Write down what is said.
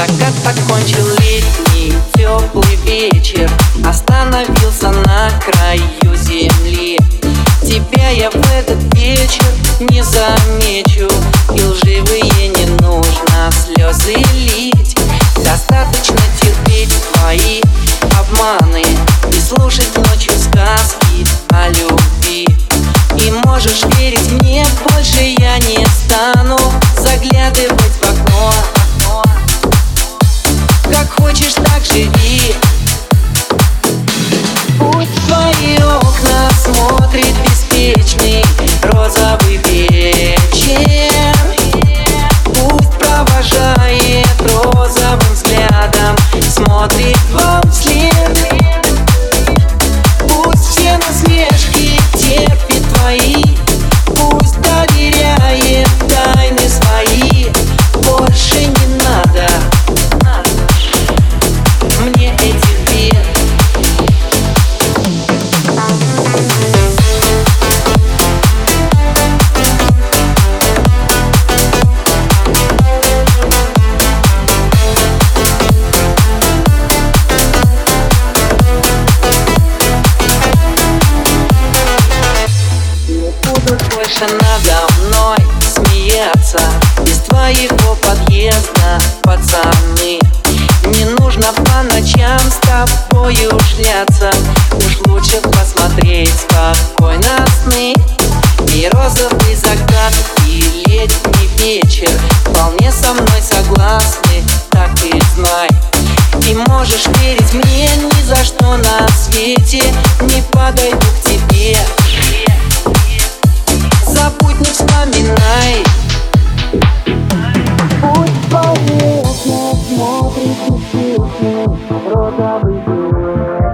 Закат окончил летний теплый вечер Остановился на краю земли. Тебя я в этот вечер не замечу И лживые не нужно слезы лить. Достаточно терпеть твои обманы И слушать ночью сказки о любви. И можешь верить мне, больше я не стану Заглядывать в окно так живи Пусть Смеяться Из твоего подъезда, пацаны Не нужно по ночам с тобою шляться Уж лучше посмотреть спокойно сны И розовый закат, и летний вечер. Вполне со мной согласны, так и знай. И можешь верить мне ни за что на свете Не подойду к тебе Трудовый день